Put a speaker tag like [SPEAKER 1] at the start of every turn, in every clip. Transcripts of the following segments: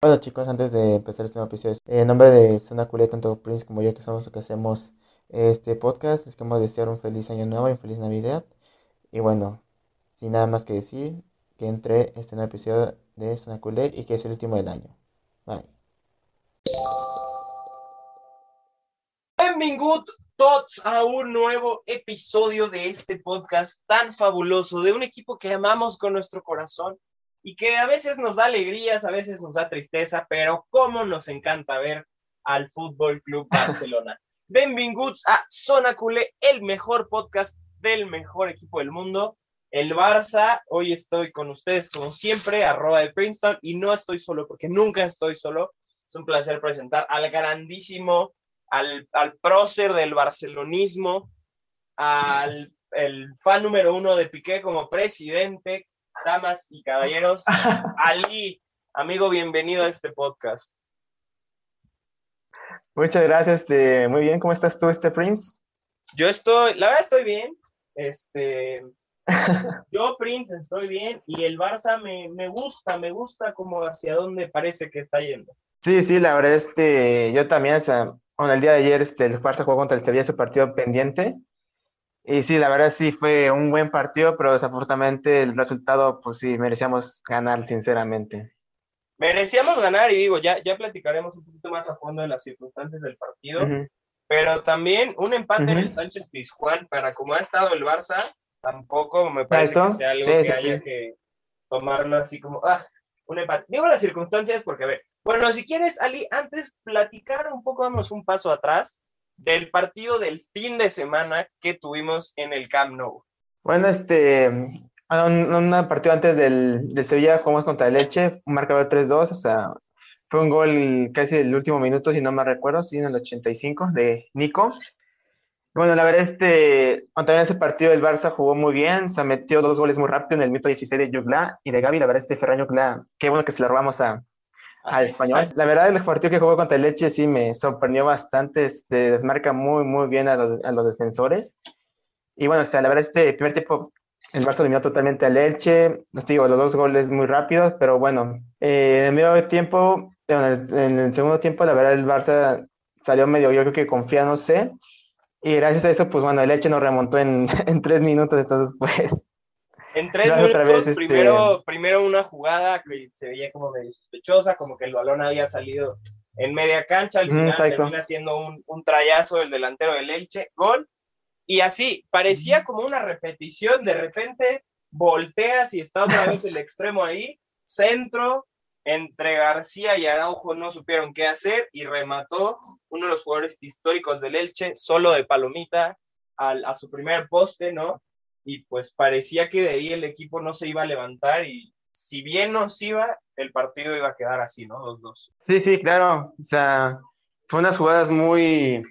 [SPEAKER 1] Hola chicos, antes de empezar este nuevo episodio, en nombre de Zona Culé, tanto Prince como yo que somos los que hacemos este podcast, les queremos desear un feliz año nuevo y un feliz Navidad. Y bueno, sin nada más que decir, que entre este nuevo episodio de Zona y que es el último del año. Bye.
[SPEAKER 2] Bienvenidos todos a un nuevo episodio de este podcast tan fabuloso de un equipo que amamos con nuestro corazón y que a veces nos da alegrías, a veces nos da tristeza, pero cómo nos encanta ver al Fútbol Club Barcelona. Bienvenidos a Zona Culé, el mejor podcast del mejor equipo del mundo, el Barça. Hoy estoy con ustedes, como siempre, arroba de Princeton, y no estoy solo, porque nunca estoy solo. Es un placer presentar al grandísimo, al, al prócer del barcelonismo, al el fan número uno de Piqué como presidente, damas y caballeros. Ali, amigo, bienvenido a este podcast.
[SPEAKER 3] Muchas gracias, este, muy bien, ¿cómo estás tú, este Prince?
[SPEAKER 2] Yo estoy, la verdad estoy bien, este, yo Prince estoy bien y el Barça me, me gusta, me gusta como hacia dónde parece que está yendo.
[SPEAKER 3] Sí, sí, la verdad, este, yo también, o sea, bueno, el día de ayer este, el Barça jugó contra el Sevilla su partido pendiente y sí, la verdad sí fue un buen partido, pero desafortunadamente el resultado, pues sí, merecíamos ganar, sinceramente.
[SPEAKER 2] Merecíamos ganar y digo, ya, ya platicaremos un poquito más a fondo de las circunstancias del partido, pero también un empate en el Sánchez Pizjuán para como ha estado el Barça, tampoco me parece que sea algo que haya que tomarlo así como, ah, un empate. Digo las circunstancias porque, a ver, bueno, si quieres, Ali, antes platicar un poco, vamos un paso atrás del partido del fin de semana que tuvimos en el Camp Nou.
[SPEAKER 3] Bueno, este, un, partido antes del, del, Sevilla jugamos contra el Leche, un marcador 3-2, o sea, fue un gol casi del último minuto, si no me recuerdo, sí, en el 85, de Nico. Bueno, la verdad, este, también ese partido el Barça jugó muy bien, se metió dos goles muy rápido en el minuto 16 de Jugla y de Gaby, la verdad, este Ferran Jugla, qué bueno que se lo robamos a, al español. La verdad, el partido que jugó contra el Leche sí me sorprendió bastante. Se desmarca muy, muy bien a los, a los defensores. Y bueno, o sea, la verdad, este primer tiempo el Barça dominó totalmente al Leche. Les digo, los dos goles muy rápidos, pero bueno, eh, en el medio tiempo, en el, en el, segundo tiempo, la verdad, el Barça salió medio, yo creo que confía, no sé. Y gracias a eso, pues bueno, el Leche nos remontó en, en tres minutos. Entonces, pues
[SPEAKER 2] en tres minutos, vez, este... primero, primero una jugada que se veía como medio sospechosa, como que el balón había salido en media cancha, al final termina siendo un, un trayazo del delantero del Elche, gol, y así, parecía como una repetición, de repente volteas y está otra vez el extremo ahí, centro, entre García y Araujo no supieron qué hacer y remató uno de los jugadores históricos del Elche, solo de palomita, al, a su primer poste, ¿no? Y pues parecía que de ahí el equipo no se iba a levantar y si bien nos iba, el partido iba a quedar así, ¿no? Los dos.
[SPEAKER 3] Sí, sí, claro. O sea, fue unas jugadas muy,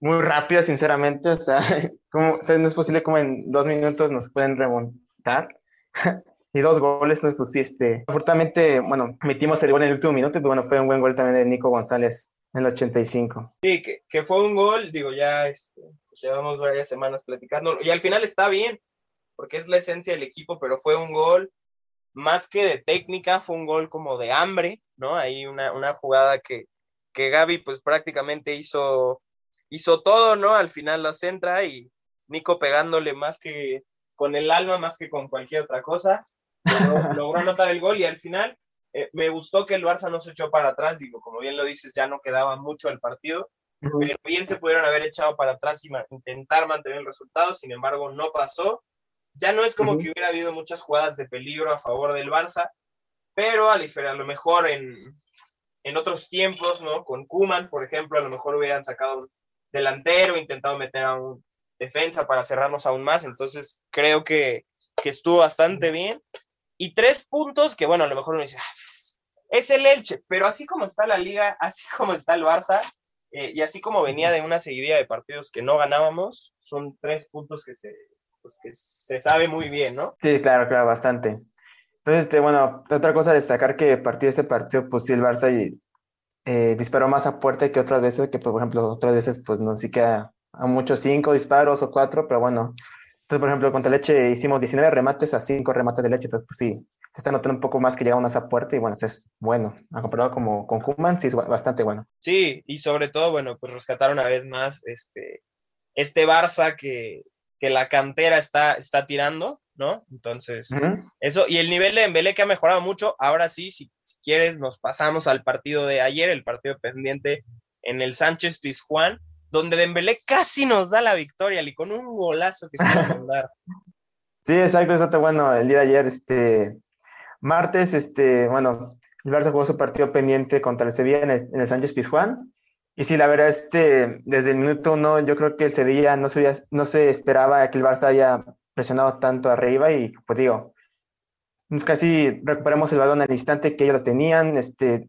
[SPEAKER 3] muy rápidas, sinceramente. O sea, como, o sea, no es posible como en dos minutos nos pueden remontar. y dos goles, entonces pues sí, este, afortunadamente, bueno, metimos el gol en el último minuto, y bueno, fue un buen gol también de Nico González en el 85.
[SPEAKER 2] Sí, que, que fue un gol, digo, ya este, pues llevamos varias semanas platicando, y al final está bien, porque es la esencia del equipo, pero fue un gol más que de técnica, fue un gol como de hambre, ¿no? Ahí una, una jugada que, que Gaby pues prácticamente hizo, hizo todo, ¿no? Al final la centra y Nico pegándole más que con el alma, más que con cualquier otra cosa, logró, logró anotar el gol y al final eh, me gustó que el Barça no se echó para atrás, digo, como bien lo dices, ya no quedaba mucho el partido, pero bien se pudieron haber echado para atrás y intentar mantener el resultado, sin embargo no pasó. Ya no es como que hubiera habido muchas jugadas de peligro a favor del Barça, pero a, a lo mejor en, en otros tiempos, ¿no? Con Kuman, por ejemplo, a lo mejor hubieran sacado un delantero, intentado meter a un defensa para cerrarnos aún más, entonces creo que, que estuvo bastante bien. Y tres puntos que, bueno, a lo mejor uno dice, ah, pues, es el Elche, pero así como está la liga, así como está el Barça, eh, y así como venía de una seguidilla de partidos que no ganábamos, son tres puntos que se, pues, que se sabe muy bien, ¿no?
[SPEAKER 3] Sí, claro, claro, bastante. Entonces, este, bueno, otra cosa a destacar que a ese partido, pues sí, el Barça y, eh, disparó más a puerta que otras veces, que por ejemplo, otras veces, pues no sí que a, a muchos cinco disparos o cuatro, pero bueno, entonces, por ejemplo, contra Leche hicimos 19 remates a 5 remates de Leche, pues, pues sí, se está notando un poco más que llega a esa puerta y bueno, es bueno. Ha comparado como con Kuman, sí es bastante bueno.
[SPEAKER 2] Sí, y sobre todo, bueno, pues rescatar una vez más este, este Barça que, que la cantera está, está tirando, ¿no? Entonces, eso, y el nivel de Dembélé que ha mejorado mucho, ahora sí, si, si, quieres, nos pasamos al partido de ayer, el partido pendiente en el Sánchez Pizjuán, donde Dembélé casi nos da la victoria, y con un golazo que se va a mandar.
[SPEAKER 3] Sí, exacto, exacto, bueno, el día de ayer, este, martes, este, bueno, el Barça jugó su partido pendiente contra el Sevilla en el, en Sánchez Pizjuán, y sí, la verdad, este, desde el minuto uno, yo creo que el Sevilla no se, no se esperaba que el Barça haya presionado tanto arriba y, pues digo, casi recuperamos el balón al instante que ellos lo tenían. Este,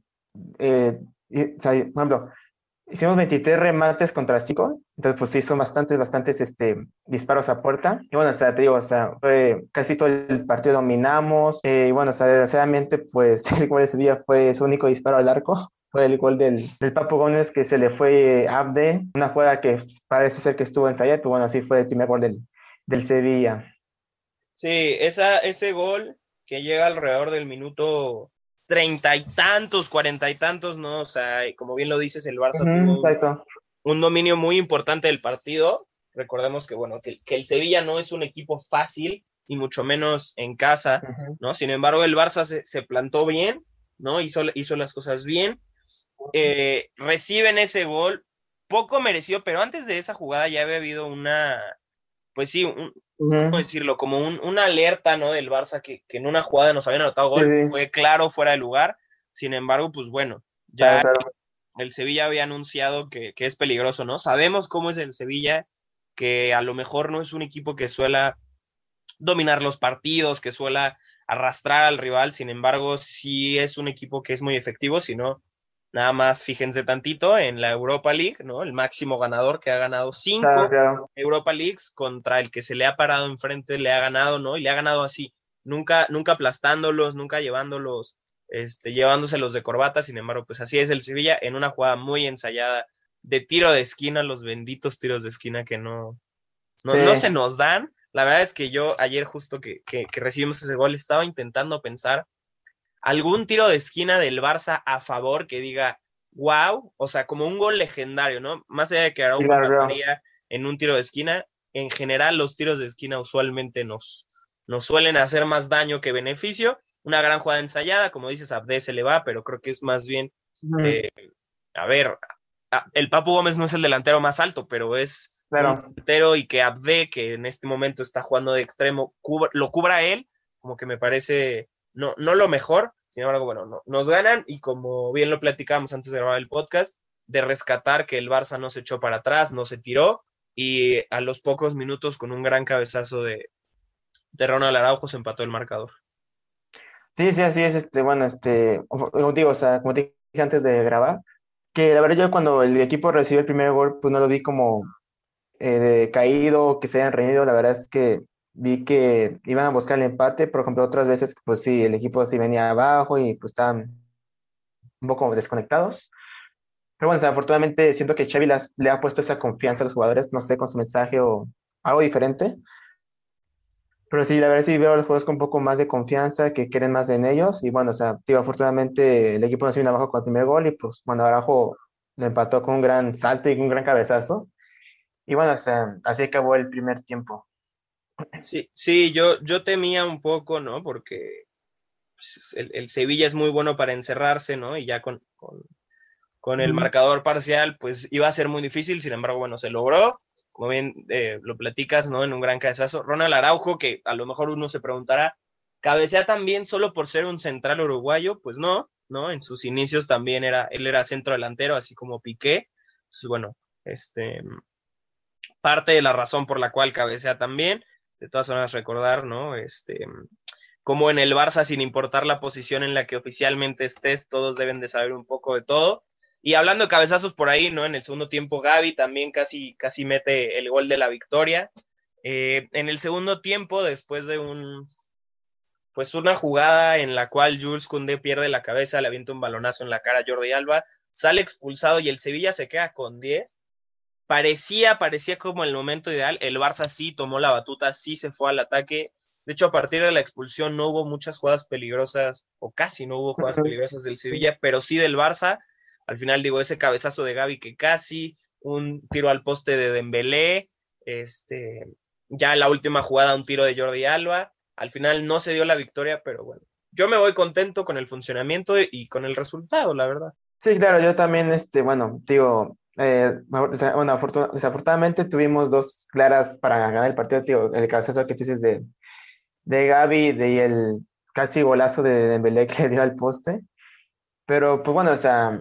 [SPEAKER 3] eh, por ejemplo, hicimos 23 remates contra 5, entonces, pues sí, son bastantes, bastantes este, disparos a puerta. Y bueno, sea, te digo, o sea, fue casi todo el partido dominamos. Eh, y bueno, o sea, desgraciadamente, pues el gol de Sevilla fue su único disparo al arco fue el gol del, del Papo Gómez que se le fue a Abde, una jugada que parece ser que estuvo ensayada, pero bueno, así fue el primer gol del, del Sevilla.
[SPEAKER 2] Sí, esa, ese gol que llega alrededor del minuto treinta y tantos, cuarenta y tantos, ¿no? O sea, como bien lo dices, el Barça
[SPEAKER 3] uh -huh, tuvo
[SPEAKER 2] un, dominio muy importante del partido. Recordemos que, bueno, que, que, el Sevilla no es un equipo fácil, y mucho menos en casa, uh -huh. ¿no? Sin embargo, el Barça se, se plantó bien, ¿no? Hizo, hizo las cosas bien eh, reciben ese gol, poco merecido, pero antes de esa jugada ya había habido una, pues sí, un, uh -huh. ¿cómo decirlo? Como un, una alerta, ¿no? Del Barça que, que, en una jugada nos habían anotado gol, sí. fue claro fuera de lugar, sin embargo, pues bueno, ya claro, claro. el Sevilla había anunciado que, que, es peligroso, ¿no? Sabemos cómo es el Sevilla, que a lo mejor no es un equipo que suela dominar los partidos, que suela arrastrar al rival, sin embargo, sí es un equipo que es muy efectivo, si no, Nada más fíjense tantito en la Europa League, ¿no? El máximo ganador que ha ganado cinco
[SPEAKER 3] claro, claro.
[SPEAKER 2] Europa Leagues contra el que se le ha parado enfrente, le ha ganado, ¿no? Y le ha ganado así, nunca, nunca aplastándolos, nunca llevándolos, este, llevándoselos de corbata, sin embargo, pues así es el Sevilla en una jugada muy ensayada de tiro de esquina, los benditos tiros de esquina que no, no, sí. no se nos dan. La verdad es que yo ayer justo que, que, que recibimos ese gol estaba intentando pensar algún tiro de esquina del Barça a favor que diga, wow, o sea, como un gol legendario, ¿no? Más allá de que Araujo claro, en un tiro de esquina, en general los tiros de esquina usualmente nos, nos suelen hacer más daño que beneficio. Una gran jugada ensayada, como dices, Abde se le va, pero creo que es más bien, eh, a ver, el Papu Gómez no es el delantero más alto, pero es
[SPEAKER 3] claro.
[SPEAKER 2] un delantero y que Abde, que en este momento está jugando de extremo, cubra, lo cubra él, como que me parece no, no lo mejor, sin embargo, bueno, no, nos ganan y como bien lo platicamos antes de grabar el podcast, de rescatar que el Barça no se echó para atrás, no se tiró y a los pocos minutos con un gran cabezazo de, de Ronald Araujo se empató el marcador.
[SPEAKER 3] Sí, sí, así es, este, bueno, este, digo, o sea, como te dije antes de grabar, que la verdad yo cuando el equipo recibió el primer gol, pues no lo vi como eh, caído, que se hayan reído, la verdad es que vi que iban a buscar el empate, por ejemplo, otras veces, pues sí, el equipo sí venía abajo y pues estaban un poco desconectados. Pero bueno, o sea, afortunadamente siento que Xavi las, le ha puesto esa confianza a los jugadores, no sé, con su mensaje o algo diferente. Pero sí, la verdad sí veo a los jugadores con un poco más de confianza, que quieren más en ellos. Y bueno, o sea, tío, afortunadamente el equipo no se vino abajo con el primer gol y pues bueno, abajo lo empató con un gran salto y un gran cabezazo. Y bueno, o sea, así acabó el primer tiempo.
[SPEAKER 2] Sí, sí, yo, yo temía un poco, ¿no? Porque pues, el, el, Sevilla es muy bueno para encerrarse, ¿no? Y ya con, con, con el mm. marcador parcial, pues iba a ser muy difícil, sin embargo, bueno, se logró, como bien eh, lo platicas, ¿no? En un gran cabezazo. Ronald Araujo, que a lo mejor uno se preguntará, ¿cabecea también solo por ser un central uruguayo? Pues no, ¿no? En sus inicios también era, él era centro delantero, así como Piqué. Entonces, bueno, este, parte de la razón por la cual cabecea también de todas formas recordar, ¿no? Este, como en el Barça, sin importar la posición en la que oficialmente estés, todos deben de saber un poco de todo. Y hablando de cabezazos por ahí, ¿no? En el segundo tiempo, Gaby también casi, casi mete el gol de la victoria. Eh, en el segundo tiempo, después de un, pues una jugada en la cual Jules Koundé pierde la cabeza, le avienta un balonazo en la cara a Jordi Alba, sale expulsado y el Sevilla se queda con 10 parecía, parecía como el momento ideal. El Barça sí tomó la batuta, sí se fue al ataque. De hecho, a partir de la expulsión no hubo muchas jugadas peligrosas, o casi no hubo jugadas peligrosas del Sevilla, pero sí del Barça. Al final, digo, ese cabezazo de Gaby que casi, un tiro al poste de Dembélé, este, ya la última jugada, un tiro de Jordi Alba. Al final no se dio la victoria, pero bueno, yo me voy contento con el funcionamiento y con el resultado, la verdad.
[SPEAKER 3] Sí, claro, yo también, este, bueno, digo, eh, bueno, desafortunadamente tuvimos dos claras para ganar el partido, tío, el cabezazo que dices de, de Gaby de, y el casi golazo de Dembélé que le dio al poste. Pero, pues bueno, o sea,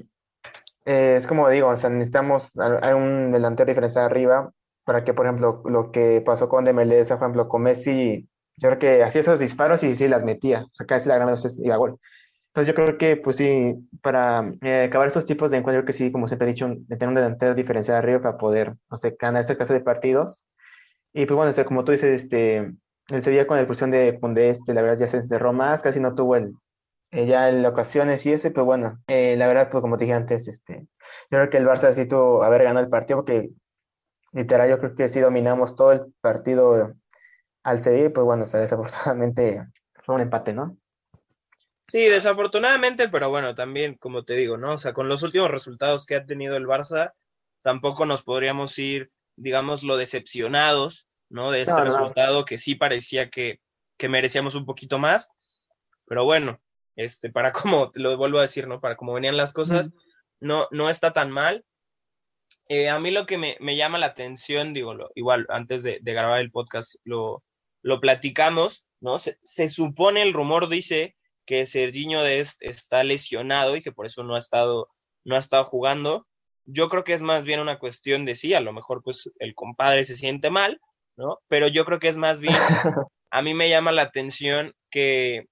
[SPEAKER 3] eh, es como digo, o sea, necesitamos a, un delantero diferencial arriba para que, por ejemplo, lo que pasó con Dembélé, por ejemplo, con Messi, yo creo que hacía esos disparos y sí las metía, o sea, casi la gran vez iba a gol. Entonces yo creo que, pues sí, para eh, acabar esos tipos de encuentros, que sí, como siempre he dicho, tener un delantero diferencial arriba para poder, no sé, ganar esta clase de partidos. Y pues bueno, o sea, como tú dices, este, el Sevilla con la expulsión de Pundé, este, la verdad ya se encerró más, casi no tuvo el, eh, ya en ocasiones y ese, pero bueno, eh, la verdad, pues como te dije antes, este, yo creo que el Barça sí tuvo haber ganado el partido porque literal yo creo que sí dominamos todo el partido al Sevilla, pues bueno, hasta desafortunadamente fue un empate, ¿no?
[SPEAKER 2] Sí, desafortunadamente, pero bueno, también, como te digo, ¿no? O sea, con los últimos resultados que ha tenido el Barça, tampoco nos podríamos ir, digamos, lo decepcionados, ¿no? De este resultado que sí parecía que, que, merecíamos un poquito más. Pero bueno, este, para como, lo vuelvo a decir, ¿no? Para como venían las cosas, no, no está tan mal. Eh, a mí lo que me, me, llama la atención, digo, lo, igual, antes de, de, grabar el podcast, lo, lo platicamos, ¿no? Se, se supone, el rumor dice que Serginho Dest está lesionado y que por eso no ha estado, no ha estado jugando. Yo creo que es más bien una cuestión de sí, a lo mejor pues el compadre se siente mal, ¿no? Pero yo creo que es más bien, a mí me llama la atención que,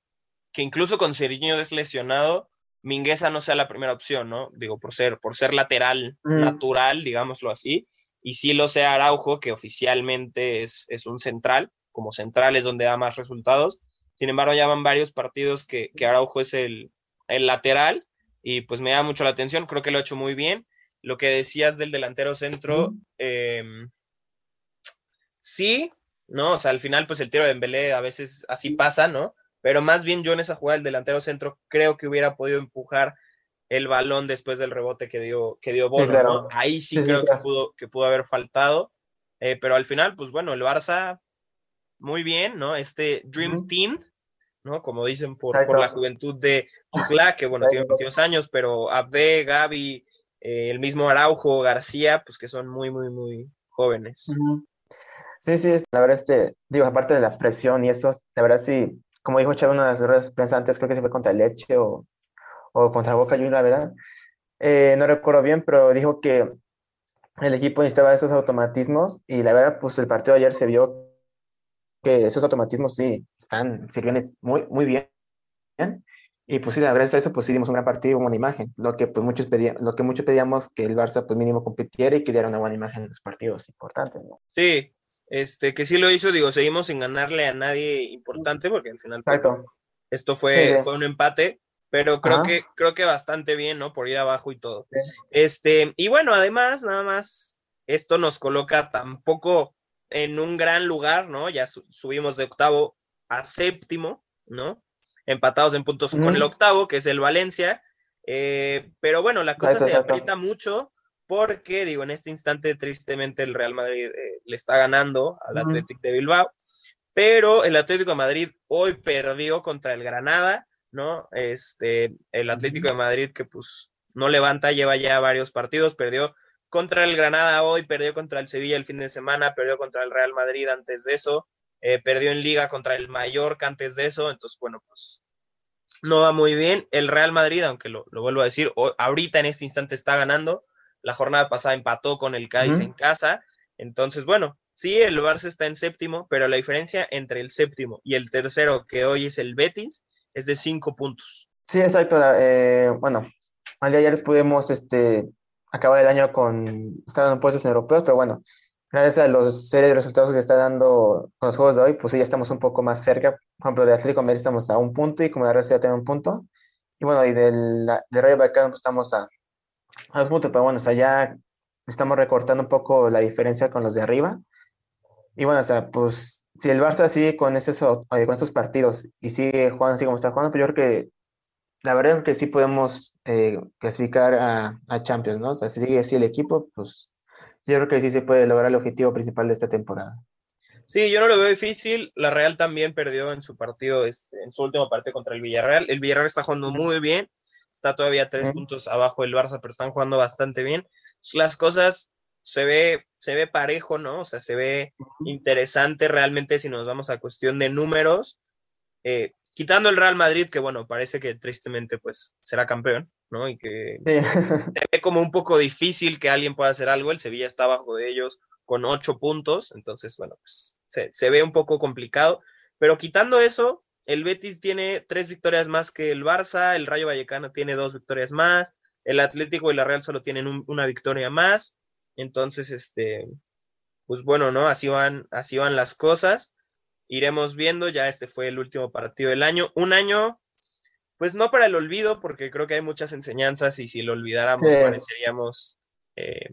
[SPEAKER 2] que incluso con Serginho Dest lesionado, Mingueza no sea la primera opción, ¿no? Digo, por ser, por ser lateral mm. natural, digámoslo así, y sí lo sea Araujo, que oficialmente es, es un central, como central es donde da más resultados, sin embargo, ya van varios partidos que, que Araujo es el, lateral y pues me da mucho la atención. Creo que lo ha hecho muy bien. Lo que decías del delantero centro, em, sí, ¿no? O sea, al final, pues el tiro de Embelé a veces así pasa, ¿no? Pero más bien yo en esa jugada del delantero centro creo que hubiera podido empujar el balón después del rebote que dio, que dio Bono, Ahí sí, creo que, pudo, que pudo haber faltado. Eh, pero al final, pues bueno, el Barça, muy bien, ¿no? Este Dream Team, ¿no? Como dicen por, la juventud de Chukla, que bueno, tiene 22 años, pero Abde, Gaby, eh, el mismo Araujo, García, pues que son muy, muy, muy jóvenes.
[SPEAKER 3] Sí, sí, la verdad, este, digo, aparte de la presión y eso, la verdad sí, como dijo Chávez, una de las ruedas pensantes, creo que se fue contra el Leche o, o contra Boca Juniors, la verdad. Eh, no recuerdo bien, pero dijo que el equipo necesitaba esos automatismos y la verdad, pues el partido ayer se vio que esos automatismos sí están sirviendo muy, muy bien. Y pues sí, gracias a eso, pues sí dimos un gran partido, una buena imagen. Lo que pues muchos pedían, lo que muchos pedíamos que el Barça pues mínimo compitiera y que diera una buena imagen en los partidos importantes, ¿no?
[SPEAKER 2] Sí, este, que sí lo hizo, digo, seguimos sin ganarle a nadie importante, porque al final pues, esto fue, fue un empate, pero creo que, creo que bastante bien, ¿no? Por ir abajo y todo. Este, y bueno, además, nada más, esto nos coloca tampoco en un gran lugar, ¿no? Ya subimos de octavo a séptimo, ¿no? Empatados en puntos con el octavo, que es el Valencia. Eh, pero bueno, la cosa se aprieta mucho porque, digo, en este instante, tristemente, el Real Madrid eh, le está ganando al Atlético de Bilbao. Pero el Atlético de Madrid hoy perdió contra el Granada, ¿no? Este, el Atlético de Madrid que pues no levanta, lleva ya varios partidos, perdió contra el Granada hoy, perdió contra el Sevilla el fin de semana, perdió contra el Real Madrid antes de eso, eh, perdió en liga contra el Mallorca antes de eso, entonces bueno, pues no va muy bien. El Real Madrid, aunque lo, vuelvo a decir, ahorita en este instante está ganando, la jornada pasada empató con el Cádiz en casa, entonces bueno, sí, el Barça está en séptimo, pero la diferencia entre el séptimo y el tercero, que hoy es el Betis, es de cinco puntos.
[SPEAKER 3] Sí, exacto. Eh, bueno, al día ayer pudimos este, acaba el año con, está dando puestos en europeos, pero bueno, gracias a los series de resultados que está dando con los juegos de hoy, pues sí, ya estamos un poco más cerca. Por ejemplo, de Atlético Madrid estamos a un punto y como de Real ya tiene un punto. Y bueno, y del, de Rayo Vallecano pues estamos a, dos puntos, pero bueno, o sea, ya estamos recortando un poco la diferencia con los de arriba. Y bueno, o sea, pues si el Barça sigue con, ese, con estos partidos y sigue jugando así como está jugando, pues yo creo que la verdad es que sí podemos eh, clasificar a, a, Champions, ¿no? O sea, si sigue así el equipo, pues yo creo que sí se puede lograr el objetivo principal de esta temporada.
[SPEAKER 2] Sí, yo no lo veo difícil. La Real también perdió en su partido, este, en su último partido contra el Villarreal. El Villarreal está jugando muy bien. Está todavía tres puntos abajo del Barça, pero están jugando bastante bien. Las cosas se ve, se ve parejo, ¿no? O sea, se ve interesante realmente si nos vamos a cuestión de números. Eh, quitando el Real Madrid, que bueno, parece que tristemente pues será campeón, ¿no? Y que se ve como un poco difícil que alguien pueda hacer algo. El Sevilla está abajo de ellos con ocho puntos, entonces bueno, pues se, se ve un poco complicado. Pero quitando eso, el Betis tiene tres victorias más que el Barça, el Rayo Vallecano tiene dos victorias más, el Atlético y la Real solo tienen una victoria más. Entonces, este, pues bueno, ¿no? Así van, así van las cosas. Iremos viendo, ya este fue el último partido del año. Un año, pues no para el olvido, porque creo que hay muchas enseñanzas y si lo olvidáramos pareceríamos eh,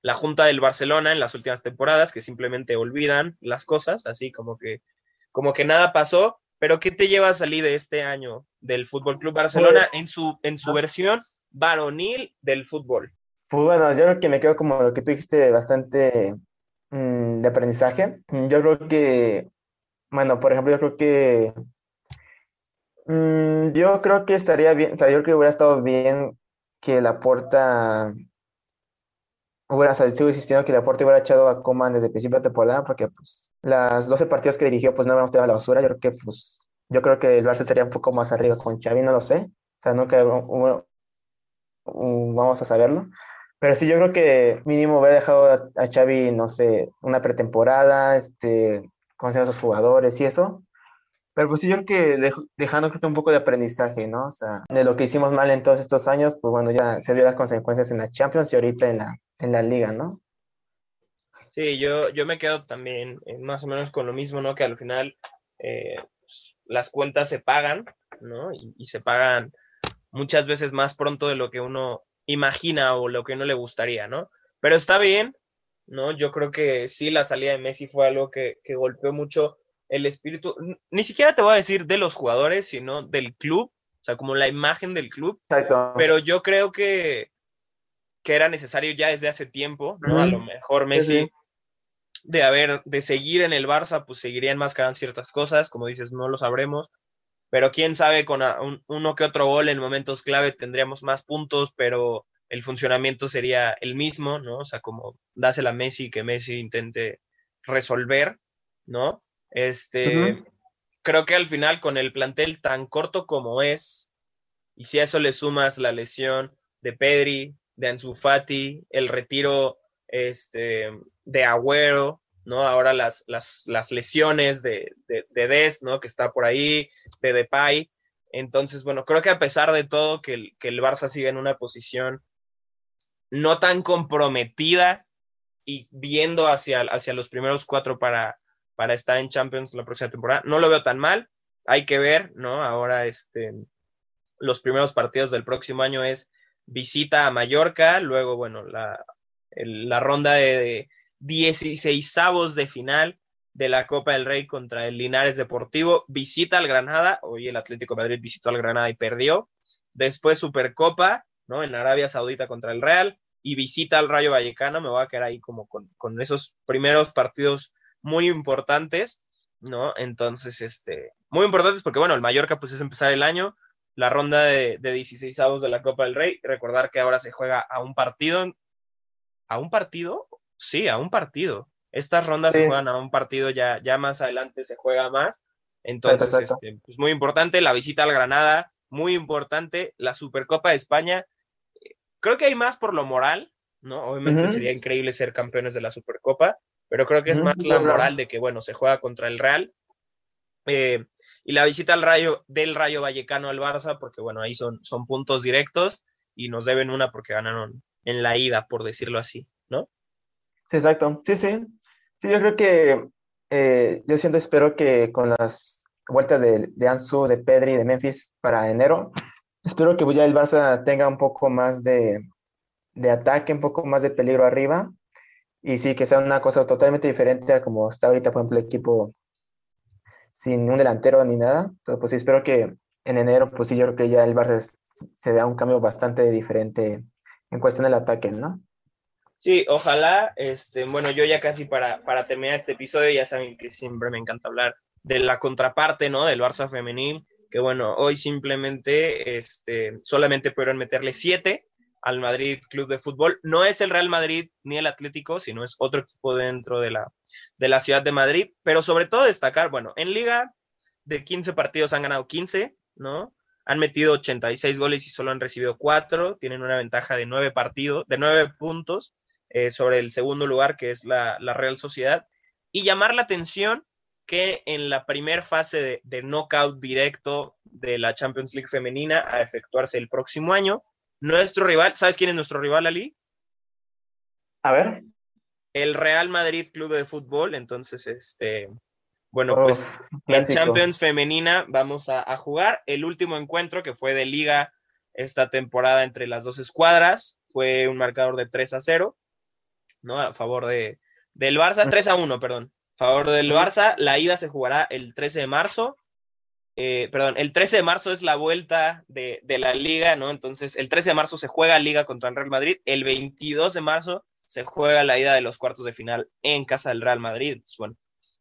[SPEAKER 2] la Junta del Barcelona en las últimas temporadas, que simplemente olvidan las cosas, así como que, como que nada pasó. Pero ¿qué te lleva a salir de este año del Fútbol Club Barcelona pues, en su, en su versión varonil del fútbol?
[SPEAKER 3] Pues bueno, yo creo que me quedo como lo que tú dijiste, bastante mm, de aprendizaje. Yo creo que, bueno, por ejemplo, yo creo que, mm, yo creo que estaría bien, o sea, yo creo que hubiera estado bien que la puerta hubiera, o insistiendo que la puerta hubiera echado a Coman desde el principio de temporada, porque pues las 12 partidos que dirigió, pues no habíamos tirado a la basura. Yo creo que, pues, yo creo que el Barça estaría un poco más arriba con Xavi, no lo sé. O sea, nunca vamos a saberlo. Pero sí, yo creo que mínimo hubiera dejado a, Xavi, no sé, una pretemporada, este, conocer a sus jugadores y eso. Pero pues yo creo que dejando que un poco de aprendizaje, ¿no? O sea, de lo que hicimos mal en todos estos años, pues bueno, ya se vio las consecuencias en la Champions y ahorita en la, en la Liga, ¿no?
[SPEAKER 2] Sí, yo, yo me quedo también eh, más o menos con lo mismo, ¿no? Que al final eh, pues, las cuentas se pagan, ¿no? y, se pagan muchas veces más pronto de lo que uno imagina o lo que no le gustaría, ¿no? Pero está bien, ¿no? Yo creo que sí, la salida de Messi fue algo que, golpeó mucho el espíritu, ni siquiera te voy a decir de los jugadores, sino del club, o sea, como la imagen del club.
[SPEAKER 3] Exacto.
[SPEAKER 2] Pero yo creo que, que era necesario ya desde hace tiempo, ¿no? A lo mejor Messi, de haber, de seguir en el Barça, pues seguiría enmascarando ciertas cosas, como dices, no lo sabremos, pero quién sabe, con uno que otro gol en momentos clave tendríamos más puntos, pero el funcionamiento sería el mismo, ¿no? O sea, como dásela a Messi, que Messi intente resolver, ¿no? Este, creo que al final con el plantel tan corto como es, y si a eso le sumas la lesión de Pedri, de Ansu Fati, el retiro este, de Agüero, ¿no? Ahora las, las, lesiones de, de, Des, ¿no? Que está por ahí, de Depay. Entonces, bueno, creo que a pesar de todo, que el, que el Barça sigue en una posición no tan comprometida y viendo hacia, hacia los primeros cuatro para, para estar en Champions la próxima temporada, no lo veo tan mal. Hay que ver, ¿no? Ahora, este, los primeros partidos del próximo año es visita a Mallorca, luego, bueno, la, la ronda de 16 de final de la Copa del Rey contra el Linares Deportivo. Visita al Granada, hoy el Atlético Madrid visitó al Granada y perdió. Después Supercopa, ¿no? En Arabia Saudita contra el Real y visita al Rayo Vallecano. Me voy a quedar ahí como con, esos primeros partidos muy importantes, ¿no? Entonces, este, muy importantes porque, bueno, el Mallorca pues es empezar el año, la ronda de, de 16 avos de la Copa del Rey. Recordar que ahora se juega a un partido, a un partido Sí, a un partido. Estas rondas se juegan a un partido, ya, ya más adelante se juega más. Entonces, este, pues muy importante la visita al Granada, muy importante la Supercopa de España. Creo que hay más por lo moral, ¿no? Obviamente sería increíble ser campeones de la Supercopa, pero creo que es más la moral de que, bueno, se juega contra el Real. Eh, y la visita al Rayo, del Rayo Vallecano al Barça, porque, bueno, ahí son, son puntos directos y nos deben una porque ganaron en la ida, por decirlo así, ¿no?
[SPEAKER 3] Sí, exacto. Sí, sí. Sí, yo creo que eh, yo siento, espero que con las vueltas de, de Ansu, de Pedri, de Memphis para enero, espero que ya el Barça tenga un poco más de, de ataque, un poco más de peligro arriba y sí, que sea una cosa totalmente diferente a como está ahorita, por ejemplo, el equipo sin un delantero ni nada. Entonces, pues sí, espero que en enero, pues sí, yo creo que ya el Barça se vea un cambio bastante diferente en cuestión del ataque, ¿no?
[SPEAKER 2] Sí, ojalá, este, bueno, yo ya casi para, para terminar este episodio, ya saben que siempre me encanta hablar de la contraparte, ¿no? Del Barça femenil, que bueno, hoy simplemente, este, solamente pudieron meterle siete al Madrid Club de Fútbol. No es el Real Madrid ni el Atlético, sino es otro equipo dentro de la, de la ciudad de Madrid, pero sobre todo destacar, bueno, en liga de 15 partidos han ganado 15, ¿no? Han metido 86 goles y solo han recibido 4, tienen una ventaja de 9 partidos, de 9 puntos eh, sobre el segundo lugar, que es la, Real Sociedad. Y llamar la atención que en la primera fase de, de, knockout directo de la Champions League femenina a efectuarse el próximo año, nuestro rival, ¿sabes quién es nuestro rival, Ali?
[SPEAKER 3] A ver.
[SPEAKER 2] El Real Madrid Club de Fútbol, entonces, este, bueno, oh, pues en Champions Femenina vamos a, a, jugar el último encuentro que fue de liga esta temporada entre las dos escuadras, fue un marcador de 3 a 0. ¿no? A favor de, del Barça, 3 a 1, perdón. Favor del Barça, la ida se jugará el 13 de marzo. Eh, perdón, el 13 de marzo es la vuelta de, de, la liga, ¿no? Entonces, el 13 de marzo se juega liga contra el Real Madrid, el 22 de marzo se juega la ida de los cuartos de final en casa del Real Madrid. bueno,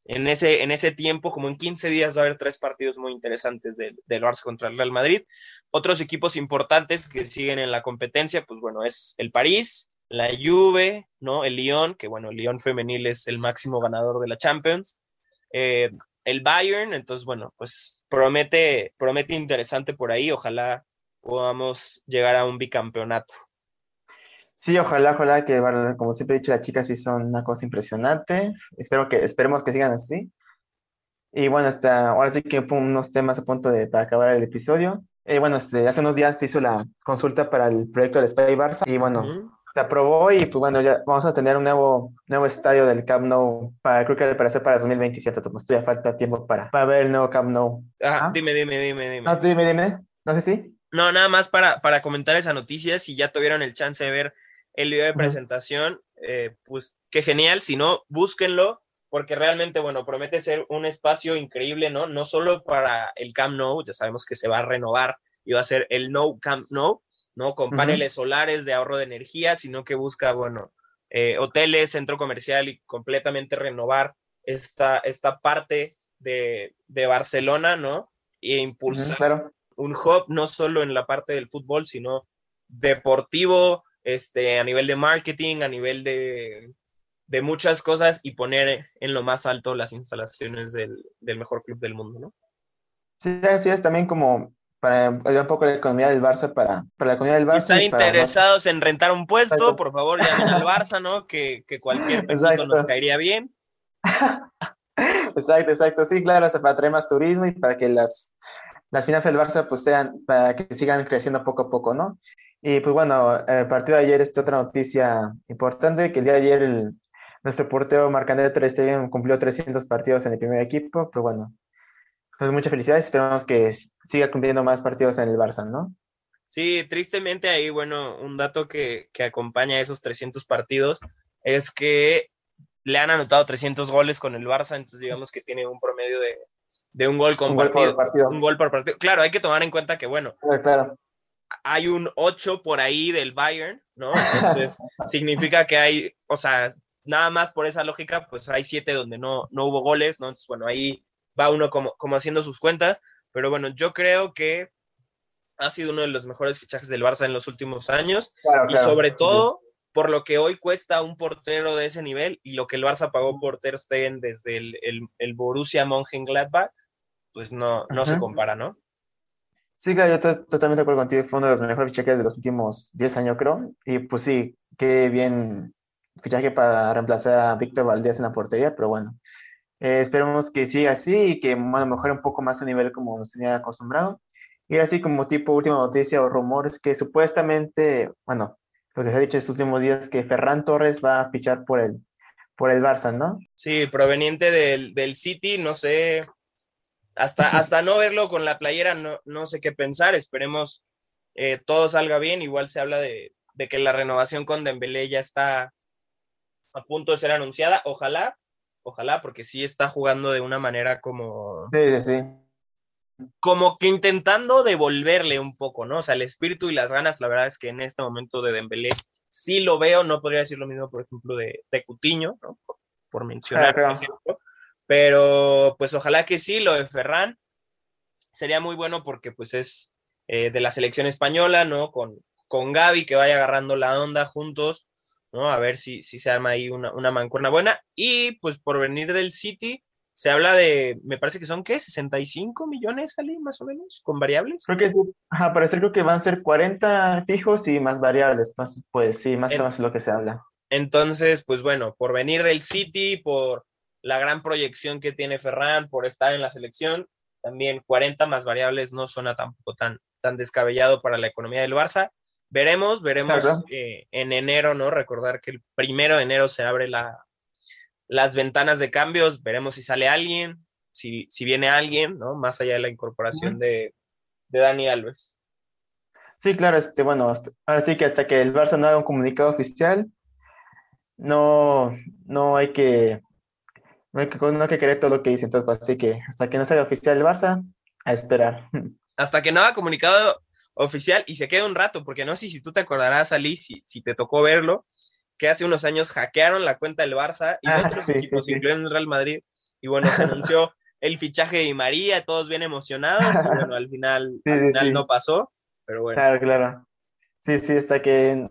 [SPEAKER 2] en ese, en ese tiempo, como en 15 días, va a haber tres partidos muy interesantes del, del Barça contra el Real Madrid. Otros equipos importantes que siguen en la competencia, pues bueno, es el París, la Juve, ¿no? El Lyon, que bueno, el Lyon femenil es el máximo ganador de la Champions. Eh, el Bayern, entonces bueno, pues promete, promete interesante por ahí, ojalá podamos llegar a un bicampeonato.
[SPEAKER 3] Sí, ojalá, ojalá que, como siempre he dicho, las chicas sí son una cosa impresionante. Espero que, esperemos que sigan así. Y bueno, hasta ahora sí que unos temas a punto de para acabar el episodio. Eh, bueno, este, hace unos días se hizo la consulta para el proyecto del Spy Barça y bueno, se aprobó y pues bueno, ya vamos a tener un nuevo, nuevo estadio del Camp Nou para, creo que para ser para 2027, pues ya falta tiempo para, para ver el nuevo Camp Nou.
[SPEAKER 2] ¿Ah? dime, dime, dime, dime.
[SPEAKER 3] No, dime, dime. No sé si.
[SPEAKER 2] No, nada más para, para comentar esa noticia, si ya tuvieron el chance de ver el video de presentación, eh, pues qué genial, si no, búsquenlo, porque realmente, bueno, promete ser un espacio increíble, ¿no? No solo para el Camp Nou, ya sabemos que se va a renovar y va a ser el No Camp Nou, ¿no? Con paneles solares de ahorro de energía, sino que busca, bueno, eh, hoteles, centro comercial y completamente renovar esta, esta parte de, Barcelona, ¿no? E impulsar un hub no solo en la parte del fútbol, sino deportivo, este, a nivel de marketing, a nivel de, de muchas cosas y poner en lo más alto las instalaciones del, del mejor club del mundo, ¿no?
[SPEAKER 3] Sí, así es también como para ayudar un poco la economía del Barça para, para la economía del Barça.
[SPEAKER 2] Si están interesados en rentar un puesto, por favor llamen al Barça, ¿no? Que, que cualquier pesito nos caería bien.
[SPEAKER 3] exacto, exacto. Sí, claro, para traer más turismo y para que las, las finanzas del Barça pues sean, para que sigan creciendo poco a poco, ¿no? Y pues bueno, el partido de ayer, esta otra noticia importante, que el día de ayer el, nuestro portero Marc-André Ter Stegen cumplió 300 partidos en el primer equipo, pero bueno, entonces, muchas felicidades. Esperamos que siga cumpliendo más partidos en el Barça, ¿no?
[SPEAKER 2] Sí, tristemente ahí, bueno, un dato que, que acompaña a esos 300 partidos es que le han anotado 300 goles con el Barça, entonces digamos que tiene un promedio de, de un gol con
[SPEAKER 3] un Gol por partido.
[SPEAKER 2] Un gol por partido. Claro, hay que tomar en cuenta que, bueno,
[SPEAKER 3] claro.
[SPEAKER 2] hay un 8 por ahí del Bayern, ¿no? Entonces, significa que hay, o sea, nada más por esa lógica, pues hay 7 donde no, no hubo goles, ¿no? Entonces, bueno, ahí va uno como, como haciendo sus cuentas, pero bueno, yo creo que ha sido uno de los mejores fichajes del Barça en los últimos años y sobre todo por lo que hoy cuesta un portero de ese nivel y lo que el Barça pagó por Ter Stegen desde el, el, el Borussia Mönchengladbach, pues no, no se compara, ¿no?
[SPEAKER 3] Sí, claro, yo estoy totalmente de acuerdo contigo, fue uno de los mejores fichajes de los últimos 10 años, creo, y pues sí, qué bien fichaje para reemplazar a Víctor Valdés en la portería, pero bueno, eh, esperemos que siga así y que bueno, mejore un poco más su nivel como nos tenía acostumbrado. Y así como tipo última noticia o rumores que supuestamente, bueno, lo que se ha dicho estos últimos días que Ferran Torres va a fichar por el, por el Barça, ¿no?
[SPEAKER 2] Sí, proveniente del, del City, no sé, hasta, hasta no verlo con la playera no, no sé qué pensar, esperemos eh, todo salga bien, igual se habla de, de, que la renovación con Dembélé ya está a punto de ser anunciada. Ojalá, ojalá, porque sí está jugando de una manera como.
[SPEAKER 3] Sí, sí,
[SPEAKER 2] Como que intentando devolverle un poco, ¿no? O sea, el espíritu y las ganas, la verdad es que en este momento de Dembélé sí lo veo, no podría decir lo mismo, por ejemplo, de, de Cutiño, ¿no? Por, mencionar, por ejemplo. Pero pues ojalá que sí, lo de Ferran sería muy bueno porque pues es eh, de la selección española, ¿no? Con, con Gaby que vaya agarrando la onda juntos, ¿no? A ver si, si se arma ahí una, una mancuerna buena. Y pues por venir del City, se habla de, me parece que son, ¿qué? ¿65 millones, Ali, más o menos, con variables?
[SPEAKER 3] Creo que sí, ajá, parece creo que van a ser 40 fijos y más variables, entonces, pues sí, más o menos lo que se habla.
[SPEAKER 2] Entonces, pues bueno, por venir del City, por la gran proyección que tiene Ferran, por estar en la selección, también 40 más variables no suena tampoco tan, tan descabellado para la economía del Barça. Veremos, veremos eh, en enero, ¿no? Recordar que el primero de enero se abre la, las ventanas de cambios, veremos si sale alguien, si, si viene alguien, ¿no? Más allá de la incorporación de, de, Dani Alves.
[SPEAKER 3] Sí, claro, este, bueno, ahora sí que hasta que el Barça no haga un comunicado oficial, no, no hay que no hay que, no hay que creer todo lo que dice, entonces, pues, así que hasta que no se haga oficial el Barça, a esperar.
[SPEAKER 2] Hasta que no haga comunicado oficial y se quede un rato, porque no sé si tú te acordarás, Ali, si, si te tocó verlo, que hace unos años hackearon la cuenta del Barça y ah, otros equipos, incluyendo el Real Madrid, y bueno, se anunció el fichaje de María, todos bien emocionados, y bueno, al final, al final no pasó, pero bueno.
[SPEAKER 3] Claro, claro. Sí, sí, hasta que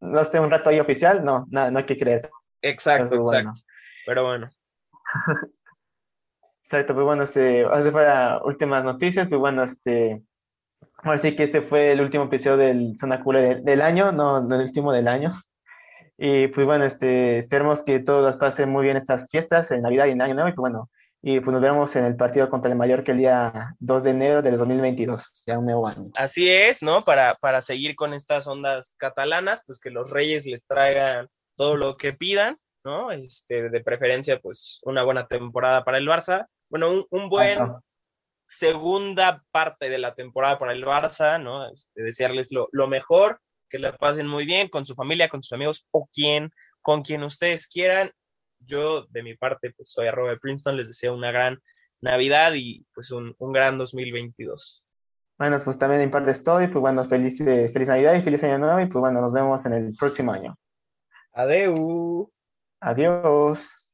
[SPEAKER 3] no esté un rato ahí oficial, no, no, no hay que creer.
[SPEAKER 2] Exacto, exacto. Pero bueno.
[SPEAKER 3] Exacto, pues bueno, este, hace para últimas noticias, pues bueno, este, ahora sí que este fue el último episodio del Zona Cula del año, no, no el último del año. Y pues bueno, este, esperemos que todos las pasen muy bien estas fiestas, en Navidad y en Año Nuevo, y pues bueno, y pues nos vemos en el partido contra el Mallorca el día 2 de enero del 2022, ya un nuevo año.
[SPEAKER 2] Así es, ¿no? Para, para seguir con estas ondas catalanas, pues que los reyes les traigan todo lo que pidan ¿no? Este, de preferencia, pues una buena temporada para el Barça. Bueno, un, buen segunda parte de la temporada para el Barça, ¿no? Este, desearles lo, mejor, que la pasen muy bien con su familia, con sus amigos o quien, con quien ustedes quieran. Yo, de mi parte, pues soy arroba de Princeton, les deseo una gran Navidad y pues un, gran 2022.
[SPEAKER 3] Bueno, pues también en parte estoy, pues bueno, feliz, feliz Navidad y feliz Año Nuevo y pues bueno, nos vemos en el próximo año.
[SPEAKER 2] Adeu.
[SPEAKER 3] Adiós.